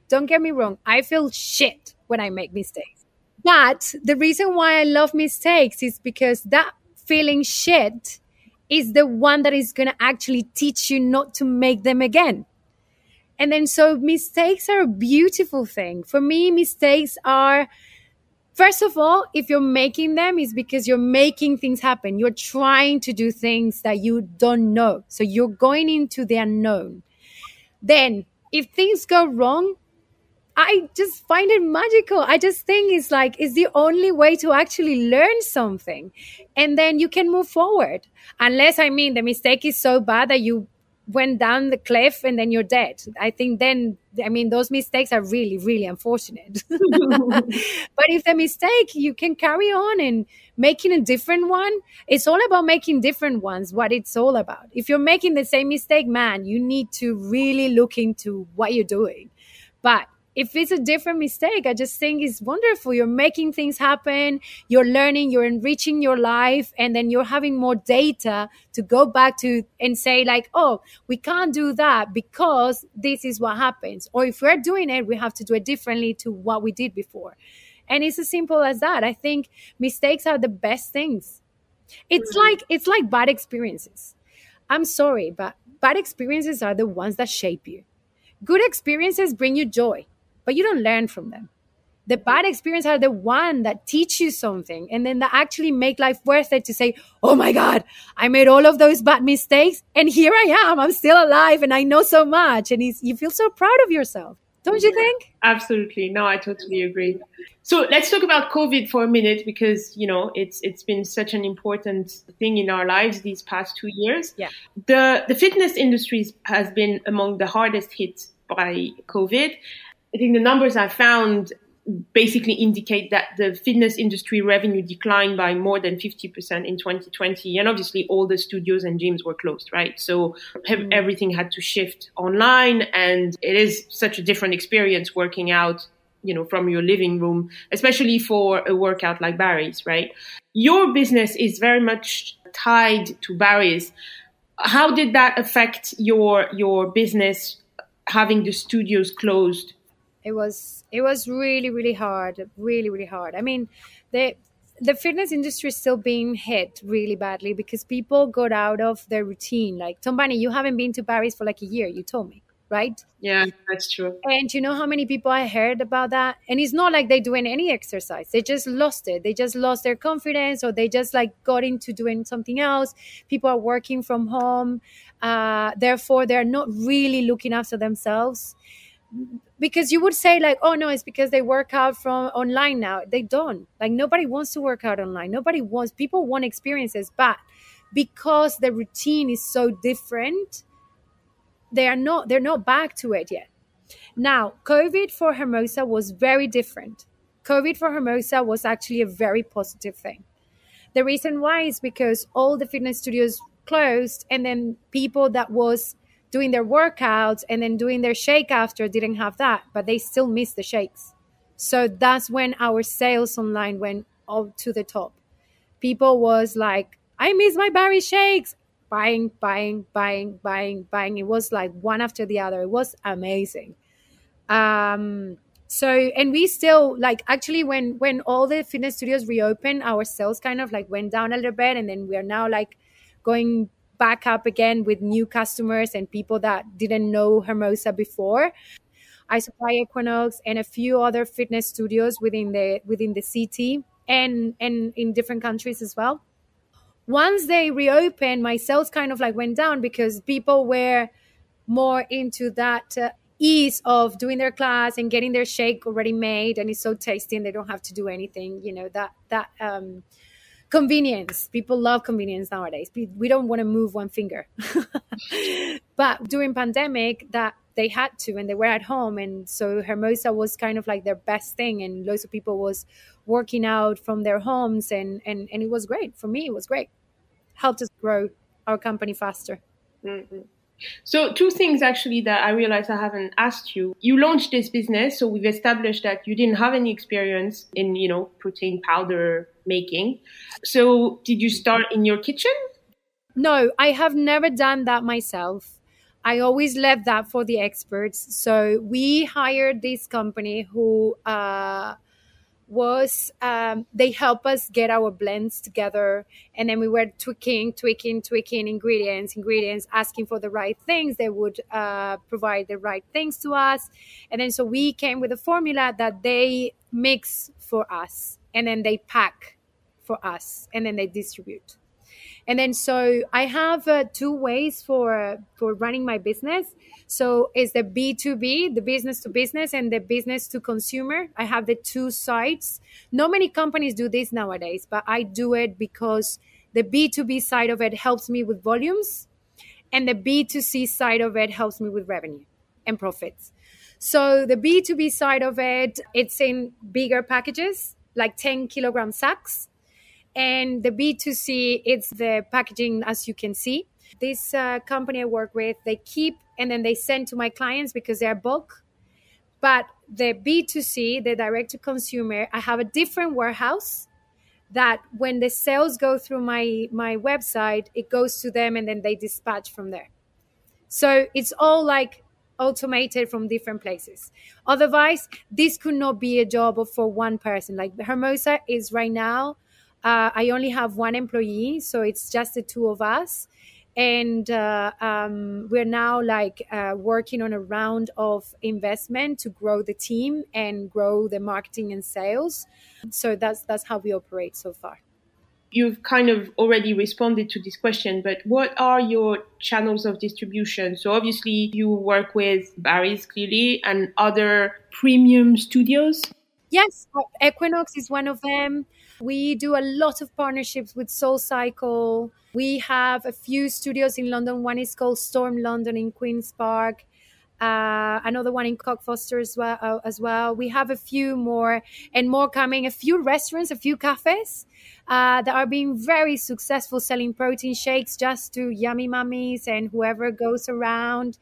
Don't get me wrong. I feel shit when I make mistakes. But the reason why I love mistakes is because that feeling shit is the one that is going to actually teach you not to make them again. And then, so mistakes are a beautiful thing. For me, mistakes are, first of all, if you're making them, is because you're making things happen. You're trying to do things that you don't know. So you're going into the unknown. Then, if things go wrong, I just find it magical. I just think it's like it's the only way to actually learn something. And then you can move forward. Unless I mean the mistake is so bad that you went down the cliff and then you're dead. I think then I mean those mistakes are really, really unfortunate. but if the mistake you can carry on and making a different one, it's all about making different ones, what it's all about. If you're making the same mistake, man, you need to really look into what you're doing. But if it's a different mistake, I just think it's wonderful. You're making things happen, you're learning, you're enriching your life, and then you're having more data to go back to and say, like, oh, we can't do that because this is what happens. Or if we're doing it, we have to do it differently to what we did before. And it's as simple as that. I think mistakes are the best things. It's mm-hmm. like it's like bad experiences. I'm sorry, but bad experiences are the ones that shape you. Good experiences bring you joy but you don't learn from them. The bad experiences are the one that teach you something and then that actually make life worth it to say, Oh my God, I made all of those bad mistakes and here I am. I'm still alive and I know so much. And you feel so proud of yourself. Don't you think? Absolutely. No, I totally agree. So let's talk about COVID for a minute because, you know, it's it's been such an important thing in our lives these past two years. Yeah. The the fitness industry has been among the hardest hit by COVID. I think the numbers I found basically indicate that the fitness industry revenue declined by more than 50% in 2020 and obviously all the studios and gyms were closed right? So mm. everything had to shift online and it is such a different experience working out you know from your living room especially for a workout like barry's right? Your business is very much tied to barry's. How did that affect your your business having the studios closed it was it was really really hard really really hard. I mean the the fitness industry is still being hit really badly because people got out of their routine. Like tombani you haven't been to Barry's for like a year you told me right? Yeah that's true. And you know how many people i heard about that? And it's not like they're doing any exercise. They just lost it. They just lost their confidence or they just like got into doing something else. People are working from home. Uh, therefore they're not really looking after themselves because you would say like oh no it's because they work out from online now. They don't. Like nobody wants to work out online. Nobody wants people want experiences but because the routine is so different they are not they're not back to it yet. Now covid for hermosa was very different. Covid for hermosa was actually a very positive thing. The reason why is because all the fitness studios closed and then people that was doing their workouts and then doing their shake after didn't have that, but they still missed the shakes. So that's when our sales online went up to the top people was like, I miss my Barry shakes. Buying, buying, buying, buying, buying. It was like one after the other. It was amazing. Um, so and we still like actually when when all the fitness studios reopened, our sales kind of like went down a little bit, and then we are now like going back up again with new customers and people that didn't know Hermosa before. I supply Equinox and a few other fitness studios within the within the city and and in different countries as well. Once they reopened, my sales kind of like went down because people were more into that uh, ease of doing their class and getting their shake already made and it's so tasty and they don't have to do anything you know that that um convenience. People love convenience nowadays. We don't want to move one finger. But during pandemic that they had to and they were at home and so hermosa was kind of like their best thing and lots of people was working out from their homes and and, and it was great. For me it was great. Helped us grow our company faster. Mm-hmm. So, two things actually that I realized I haven't asked you. You launched this business, so we've established that you didn't have any experience in, you know, protein powder making. So, did you start in your kitchen? No, I have never done that myself. I always left that for the experts. So we hired this company who uh, was um, they help us get our blends together, and then we were tweaking, tweaking, tweaking ingredients, ingredients, asking for the right things. They would uh, provide the right things to us, and then so we came with a formula that they mix for us, and then they pack for us, and then they distribute. And then so i have uh, two ways for for running my business. So it's the b2b the business to business and the business to consumer. I have the two sides. Not many companies do this nowadays but i do it because the b2b side of it helps me with volumes and the b2c side of it helps me with revenue and profits. So the b2b side of it it's in bigger packages like 10 kilogram sacks and the B2C, it's the packaging, as you can see. This uh, company I work with, they keep and then they send to my clients because they're bulk. But the B2C, the direct to consumer, I have a different warehouse that when the sales go through my my website, it goes to them and then they dispatch from there. So it's all like automated from different places. Otherwise, this could not be a job for one person. Like Hermosa is right now uh, I only have one employee, so it's just the two of us. And uh, um, we're now like uh, working on a round of investment to grow the team and grow the marketing and sales. So that's that's how we operate so far. You've kind of already responded to this question, but what are your channels of distribution? So obviously you work with Barry's clearly and other premium studios. Yes, uh, Equinox is one of them. We do a lot of partnerships with Soul Cycle. We have a few studios in London. One is called Storm London in Queen's Park. Uh, another one in Cockfoster as well, uh, as well. We have a few more and more coming. A few restaurants, a few cafes uh, that are being very successful selling protein shakes just to yummy mummies and whoever goes around.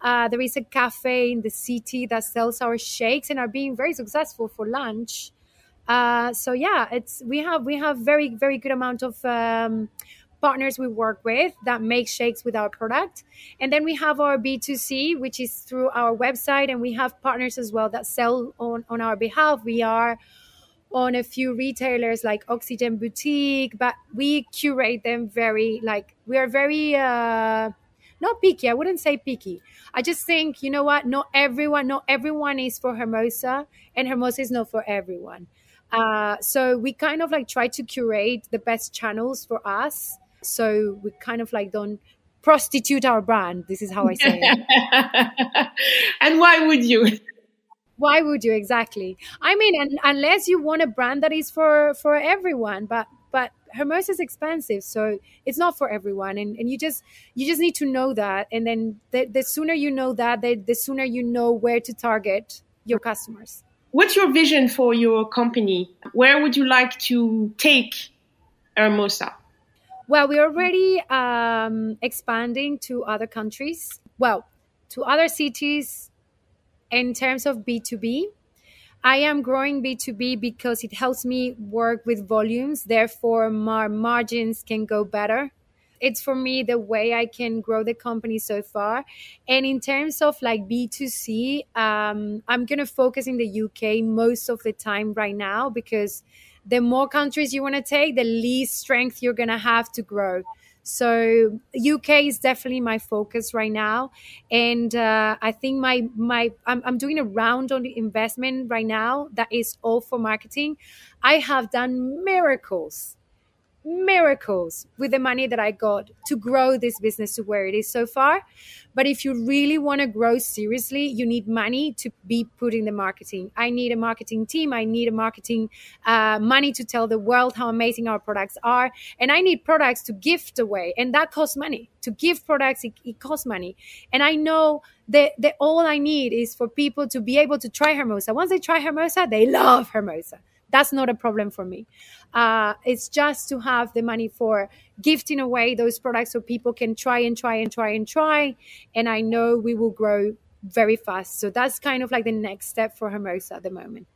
Uh, there is a cafe in the city that sells our shakes and are being very successful for lunch. Uh, so yeah, it's we have we have very very good amount of um, partners we work with that make shakes with our product, and then we have our B two C, which is through our website, and we have partners as well that sell on on our behalf. We are on a few retailers like Oxygen Boutique, but we curate them very like we are very. Uh, not picky. I wouldn't say picky. I just think, you know what? Not everyone, not everyone is for Hermosa, and Hermosa is not for everyone. Uh, so we kind of like try to curate the best channels for us. So we kind of like don't prostitute our brand. This is how I say it. and why would you? Why would you exactly? I mean, and, unless you want a brand that is for for everyone, but but Hermosa is expensive, so it's not for everyone, and, and you just you just need to know that, and then the, the sooner you know that, the, the sooner you know where to target your customers. What's your vision for your company? Where would you like to take Hermosa? Well, we're already um, expanding to other countries. Well, to other cities in terms of B2B. I am growing B2B because it helps me work with volumes. Therefore, my margins can go better. It's for me the way I can grow the company so far. And in terms of like B2C, um, I'm going to focus in the UK most of the time right now because the more countries you want to take, the least strength you're going to have to grow. So UK is definitely my focus right now, and uh, I think my my I'm, I'm doing a round on the investment right now that is all for marketing. I have done miracles miracles with the money that I got to grow this business to where it is so far. But if you really want to grow seriously, you need money to be put in the marketing. I need a marketing team. I need a marketing uh, money to tell the world how amazing our products are. And I need products to gift away. And that costs money. To give products, it, it costs money. And I know that, that all I need is for people to be able to try Hermosa. Once they try Hermosa, they love Hermosa. That's not a problem for me. Uh, it's just to have the money for gifting away those products so people can try and try and try and try. And I know we will grow very fast. So that's kind of like the next step for Hermosa at the moment.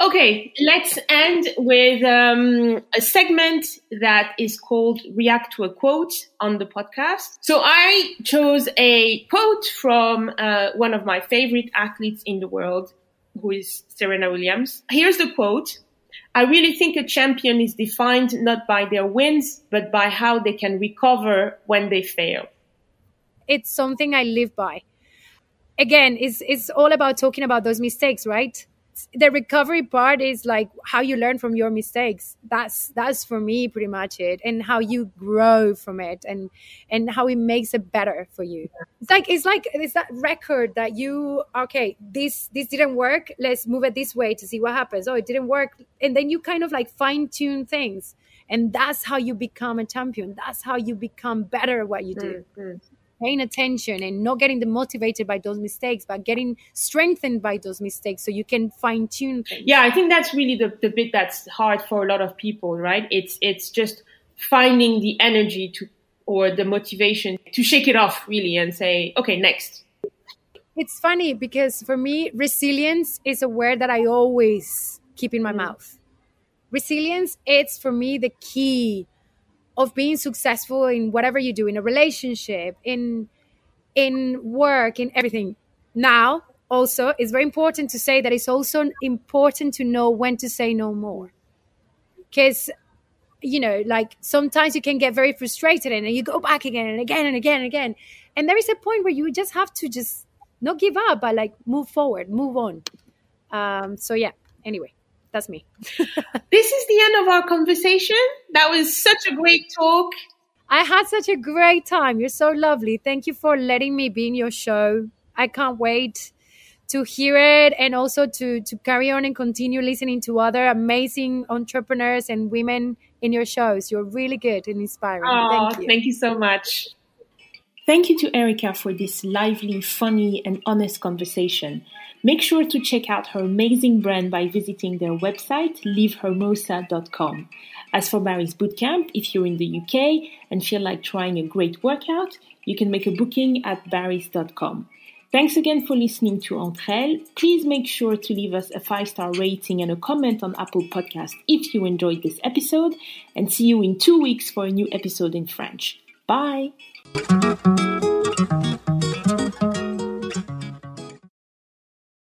Okay, let's end with um, a segment that is called React to a Quote on the podcast. So I chose a quote from uh, one of my favorite athletes in the world, who is Serena Williams. Here's the quote I really think a champion is defined not by their wins, but by how they can recover when they fail. It's something I live by. Again, it's, it's all about talking about those mistakes, right? The recovery part is like how you learn from your mistakes. That's that's for me pretty much it and how you grow from it and and how it makes it better for you. It's like it's like it's that record that you okay this this didn't work let's move it this way to see what happens. Oh it didn't work and then you kind of like fine tune things and that's how you become a champion. That's how you become better at what you do. Mm-hmm paying attention and not getting demotivated by those mistakes, but getting strengthened by those mistakes so you can fine tune things. Yeah, I think that's really the, the bit that's hard for a lot of people, right? It's it's just finding the energy to or the motivation to shake it off really and say, okay, next. It's funny because for me, resilience is a word that I always keep in my mm. mouth. Resilience, it's for me the key of being successful in whatever you do in a relationship in in work in everything. Now also it's very important to say that it's also important to know when to say no more. Because you know like sometimes you can get very frustrated and you go back again and again and again and again. And there is a point where you just have to just not give up but like move forward move on. Um so yeah anyway that's me. this is the end of our conversation. That was such a great talk. I had such a great time. You're so lovely. Thank you for letting me be in your show. I can't wait to hear it and also to to carry on and continue listening to other amazing entrepreneurs and women in your shows. You're really good and inspiring. Oh, thank you. Thank you so much. Thank you to Erica for this lively, funny, and honest conversation. Make sure to check out her amazing brand by visiting their website, livehermosa.com. As for Barry's Bootcamp, if you're in the UK and feel like trying a great workout, you can make a booking at barrys.com. Thanks again for listening to Entre. Please make sure to leave us a five star rating and a comment on Apple Podcast if you enjoyed this episode, and see you in two weeks for a new episode in French. Bye! フフフフ。